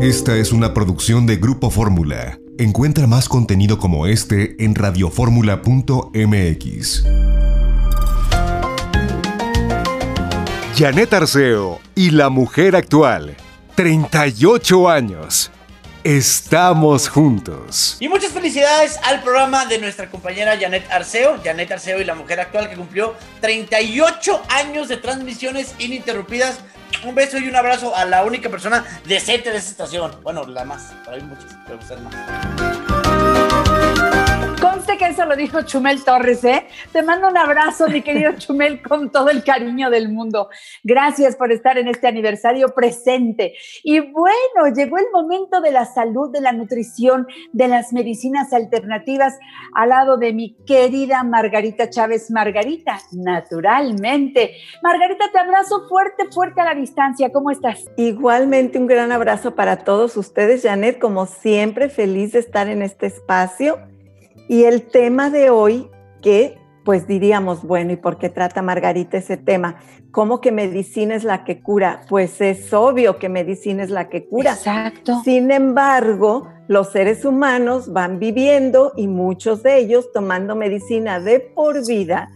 Esta es una producción de Grupo Fórmula. Encuentra más contenido como este en radioformula.mx. Janet Arceo y la mujer actual. 38 años. Estamos juntos. Y muchas felicidades al programa de nuestra compañera Janet Arceo, Janet Arceo y la mujer actual que cumplió 38 años de transmisiones ininterrumpidas. Un beso y un abrazo a la única persona decente de esa estación. Bueno, la más, pero hay muchas, pero usted más. Que eso lo dijo Chumel Torres, ¿eh? Te mando un abrazo, mi querido Chumel, con todo el cariño del mundo. Gracias por estar en este aniversario presente. Y bueno, llegó el momento de la salud, de la nutrición, de las medicinas alternativas, al lado de mi querida Margarita Chávez. Margarita, naturalmente. Margarita, te abrazo fuerte, fuerte a la distancia. ¿Cómo estás? Igualmente, un gran abrazo para todos ustedes, Janet, como siempre, feliz de estar en este espacio y el tema de hoy, que pues diríamos, bueno, ¿y por qué trata Margarita ese tema? ¿Cómo que medicina es la que cura? Pues es obvio que medicina es la que cura. Exacto. Sin embargo, los seres humanos van viviendo y muchos de ellos tomando medicina de por vida,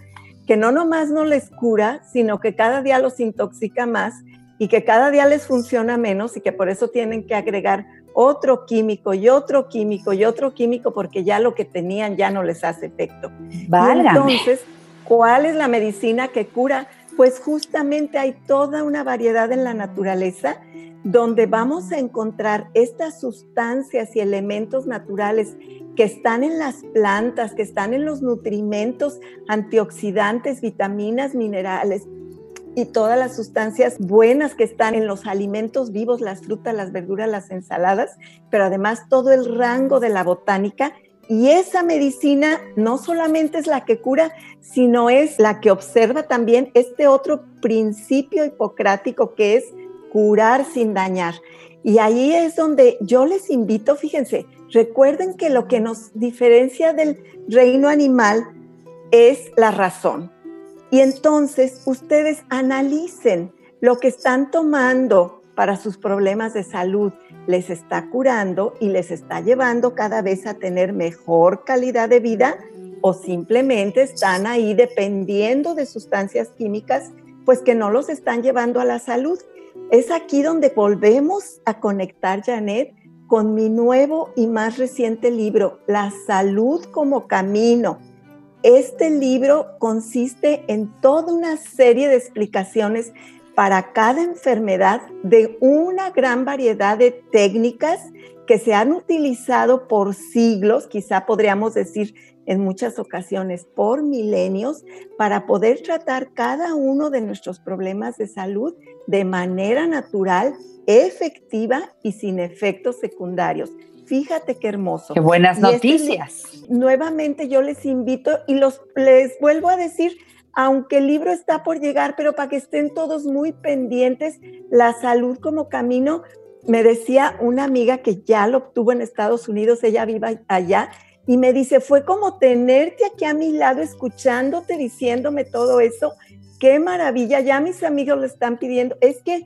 que no nomás no les cura, sino que cada día los intoxica más y que cada día les funciona menos y que por eso tienen que agregar otro químico y otro químico y otro químico porque ya lo que tenían ya no les hace efecto. entonces, ¿cuál es la medicina que cura? Pues justamente hay toda una variedad en la naturaleza donde vamos a encontrar estas sustancias y elementos naturales que están en las plantas, que están en los nutrimentos, antioxidantes, vitaminas, minerales, y todas las sustancias buenas que están en los alimentos vivos, las frutas, las verduras, las ensaladas, pero además todo el rango de la botánica. Y esa medicina no solamente es la que cura, sino es la que observa también este otro principio hipocrático que es curar sin dañar. Y ahí es donde yo les invito, fíjense, recuerden que lo que nos diferencia del reino animal es la razón. Y entonces ustedes analicen lo que están tomando para sus problemas de salud. ¿Les está curando y les está llevando cada vez a tener mejor calidad de vida? ¿O simplemente están ahí dependiendo de sustancias químicas, pues que no los están llevando a la salud? Es aquí donde volvemos a conectar, Janet, con mi nuevo y más reciente libro, La salud como camino este libro consiste en toda una serie de explicaciones para cada enfermedad de una gran variedad de técnicas que se han utilizado por siglos, quizá podríamos decir en muchas ocasiones por milenios, para poder tratar cada uno de nuestros problemas de salud de manera natural, efectiva y sin efectos secundarios. Fíjate qué hermoso. Qué buenas este noticias. nuevamente yo les invito y los, les vuelvo a decir, aunque el libro está por llegar, pero para que estén todos muy pendientes, la salud como camino, me decía una amiga que ya lo obtuvo en Estados Unidos, ella vive allá, y me dice, fue como tenerte aquí a mi lado, escuchándote, diciéndome todo eso, qué maravilla, ya mis amigos le están pidiendo, es que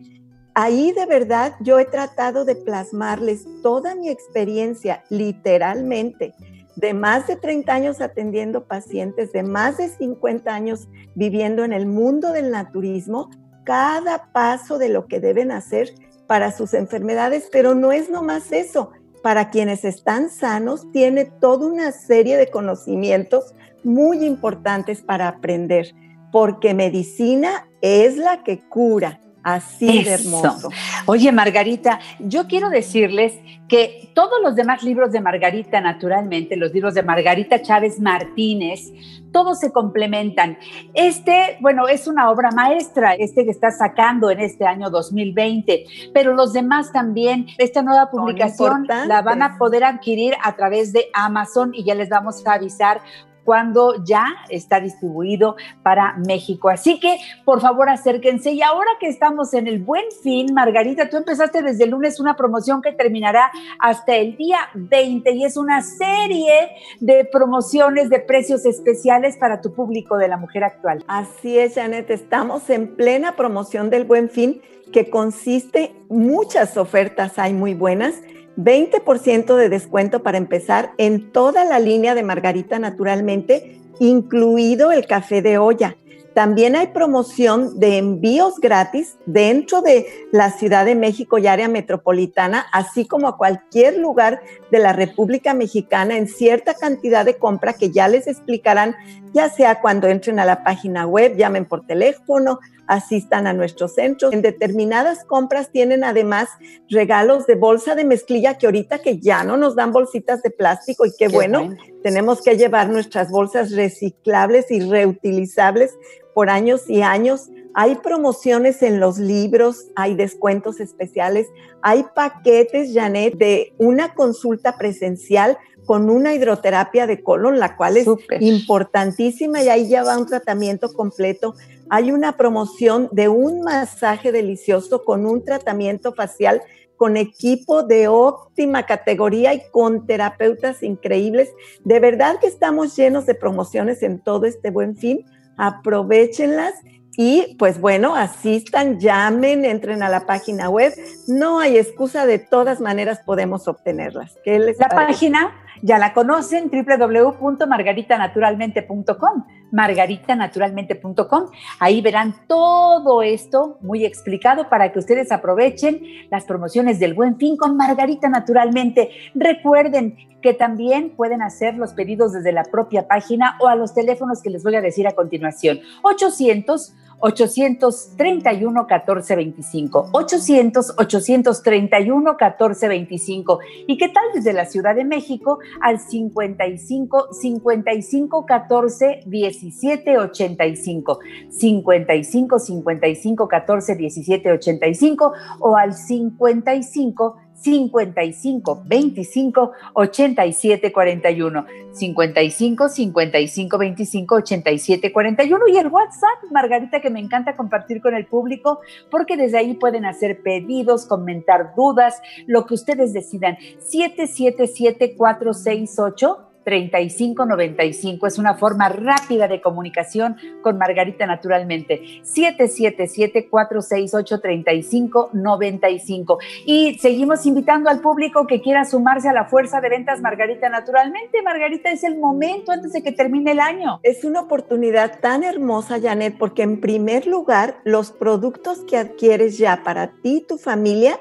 ahí de verdad yo he tratado de plasmarles toda mi experiencia, literalmente, de más de 30 años atendiendo pacientes, de más de 50 años viviendo en el mundo del naturismo, cada paso de lo que deben hacer para sus enfermedades, pero no es nomás eso. Para quienes están sanos, tiene toda una serie de conocimientos muy importantes para aprender, porque medicina es la que cura, Así de hermoso. Oye, Margarita, yo quiero decirles que todos los demás libros de Margarita, naturalmente, los libros de Margarita Chávez Martínez, todos se complementan. Este, bueno, es una obra maestra, este que está sacando en este año 2020, pero los demás también, esta nueva publicación la van a poder adquirir a través de Amazon y ya les vamos a avisar cuando ya está distribuido para México. Así que, por favor, acérquense. Y ahora que estamos en el buen fin, Margarita, tú empezaste desde el lunes una promoción que terminará hasta el día 20 y es una serie de promociones de precios especiales para tu público de la mujer actual. Así es, Janet, estamos en plena promoción del buen fin que consiste, muchas ofertas hay muy buenas 20% de descuento para empezar en toda la línea de Margarita Naturalmente, incluido el café de olla. También hay promoción de envíos gratis dentro de la Ciudad de México y área metropolitana, así como a cualquier lugar de la República Mexicana en cierta cantidad de compra que ya les explicarán, ya sea cuando entren a la página web, llamen por teléfono asistan a nuestros centros. En determinadas compras tienen además regalos de bolsa de mezclilla que ahorita que ya no nos dan bolsitas de plástico y qué, bueno, tenemos que llevar nuestras bolsas reciclables y reutilizables por años y años. Hay promociones en los libros, hay descuentos especiales, hay paquetes, Janet, de una consulta presencial con una hidroterapia de colon, la cual es importantísima y ahí ya va un tratamiento completo hay una promoción de un masaje delicioso con un tratamiento facial con equipo de óptima categoría y con terapeutas increíbles. De verdad que estamos llenos de promociones en todo este buen fin. Aprovechenlas y pues bueno, asistan, llamen, entren a la página web. No hay excusa, de todas maneras podemos obtenerlas. ¿Qué les la página ya la conocen, www.margaritanaturalmente.com, margaritanaturalmente.com. Ahí verán todo esto muy explicado para que ustedes aprovechen las promociones del Buen Fin con Margarita Naturalmente. Recuerden que también pueden hacer los pedidos desde la propia página o a los teléfonos que les voy a decir a continuación. 800 831 1425. 800 831 1425. ¿Y qué tal desde la Ciudad de México al 55 55 14 17 85? 55 55 14 17 85 o al 55 55 25 87 41 55 55 25 87 41 y el WhatsApp, Margarita, que me encanta compartir con el público porque desde ahí pueden hacer pedidos, comentar dudas, lo que ustedes decidan. 777 468 3595. Es una forma rápida de comunicación con Margarita naturalmente. 777-468-3595. Y seguimos invitando al público que quiera sumarse a la fuerza de ventas Margarita naturalmente. Margarita, es el momento antes de que termine el año. Es una oportunidad tan hermosa, Janet, porque en primer lugar, los productos que adquieres ya para ti y tu familia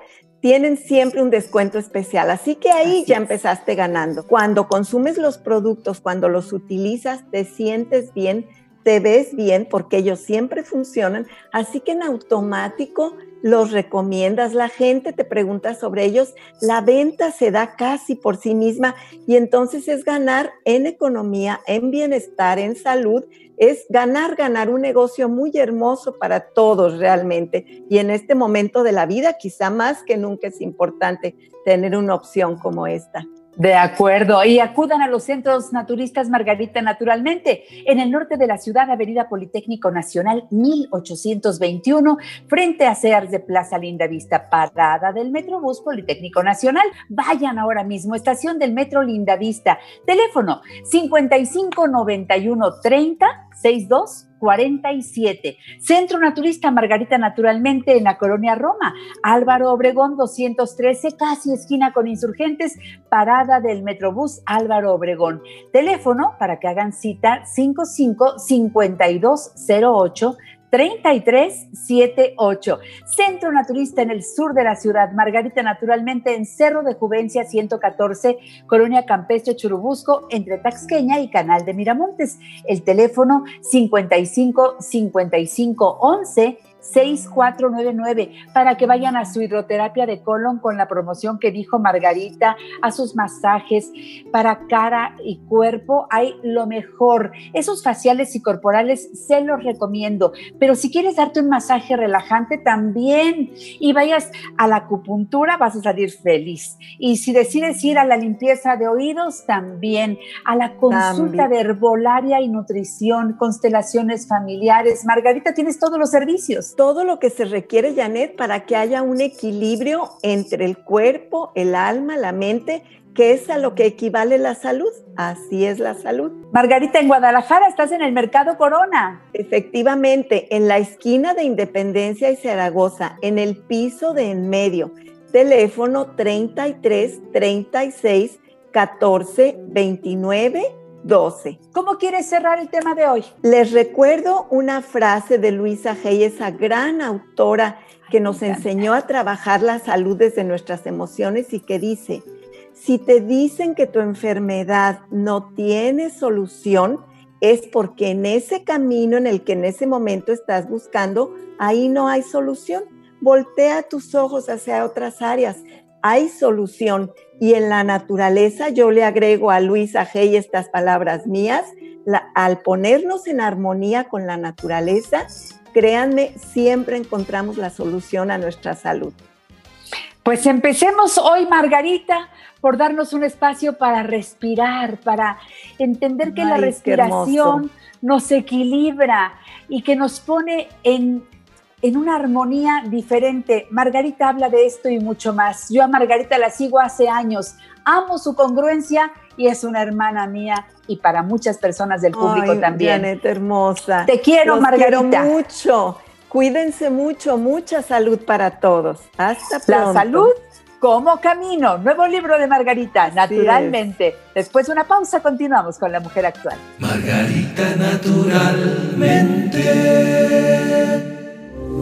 tienen siempre un descuento especial. Así que ahí ya empezaste ganando. Cuando consumes los productos, cuando los utilizas, te sientes bien, te ves bien porque ellos siempre funcionan. Así que en automático los recomiendas, la gente te pregunta sobre ellos, la venta se da casi por sí misma y entonces es ganar en economía, en bienestar, en salud es ganar, ganar un negocio muy hermoso para todos realmente. Y en este momento de la vida, quizá más que nunca es importante tener una opción como esta. De acuerdo. Y acudan a los centros naturistas Margarita Naturalmente, en el norte de la ciudad, Avenida Politécnico Nacional 1821, frente a Sears de Plaza Linda Vista, parada del Metrobús Politécnico Nacional. Vayan ahora mismo, estación del Metro Linda Vista. Teléfono 5591 30 6247. Centro Naturista Margarita Naturalmente en la colonia Roma. Álvaro Obregón 213, casi esquina con insurgentes, parada del Metrobús Álvaro Obregón. Teléfono para que hagan cita 55 5208 3378. Centro Naturista en el sur de la ciudad. Margarita Naturalmente en Cerro de Juvencia 114, Colonia Campestre Churubusco, entre Taxqueña y Canal de Miramontes. El teléfono 55 55 11 6499 para que vayan a su hidroterapia de colon con la promoción que dijo Margarita, a sus masajes para cara y cuerpo. Hay lo mejor. Esos faciales y corporales se los recomiendo. Pero si quieres darte un masaje relajante también y vayas a la acupuntura, vas a salir feliz. Y si decides ir a la limpieza de oídos, también. A la consulta de herbolaria y nutrición, constelaciones familiares. Margarita, tienes todos los servicios. Todo lo que se requiere, Janet, para que haya un equilibrio entre el cuerpo, el alma, la mente que es a lo que equivale la salud. Así es la salud. Margarita, en Guadalajara estás en el Mercado Corona. Efectivamente, en la esquina de Independencia y Zaragoza, en el piso de en medio. Teléfono 33 36 14 29 12. ¿Cómo quieres cerrar el tema de hoy? Les recuerdo una frase de Luisa Hay, esa gran autora que nos enseñó a trabajar la salud desde nuestras emociones y que dice, si te dicen que tu enfermedad no tiene solución, es porque en ese camino en el que en ese momento estás buscando, ahí no hay solución. Voltea tus ojos hacia otras áreas. Hay solución. Y en la naturaleza, yo le agrego a Luisa Hay estas palabras mías, al ponernos en armonía con la naturaleza, créanme, siempre encontramos la solución a nuestra salud. Pues empecemos hoy, Margarita, por darnos un espacio para respirar, para entender que la respiración nos equilibra y que nos pone en, en una armonía diferente. Margarita habla de esto y mucho más. Yo a Margarita la sigo hace años, amo su congruencia y es una hermana mía y para muchas personas del público Ay, también. Janet, hermosa. Te quiero, Margarita. Quiero mucho. Cuídense mucho, mucha salud para todos. Hasta pronto. La salud como camino. Nuevo libro de Margarita, naturalmente. Después de una pausa, continuamos con la mujer actual. Margarita, naturalmente.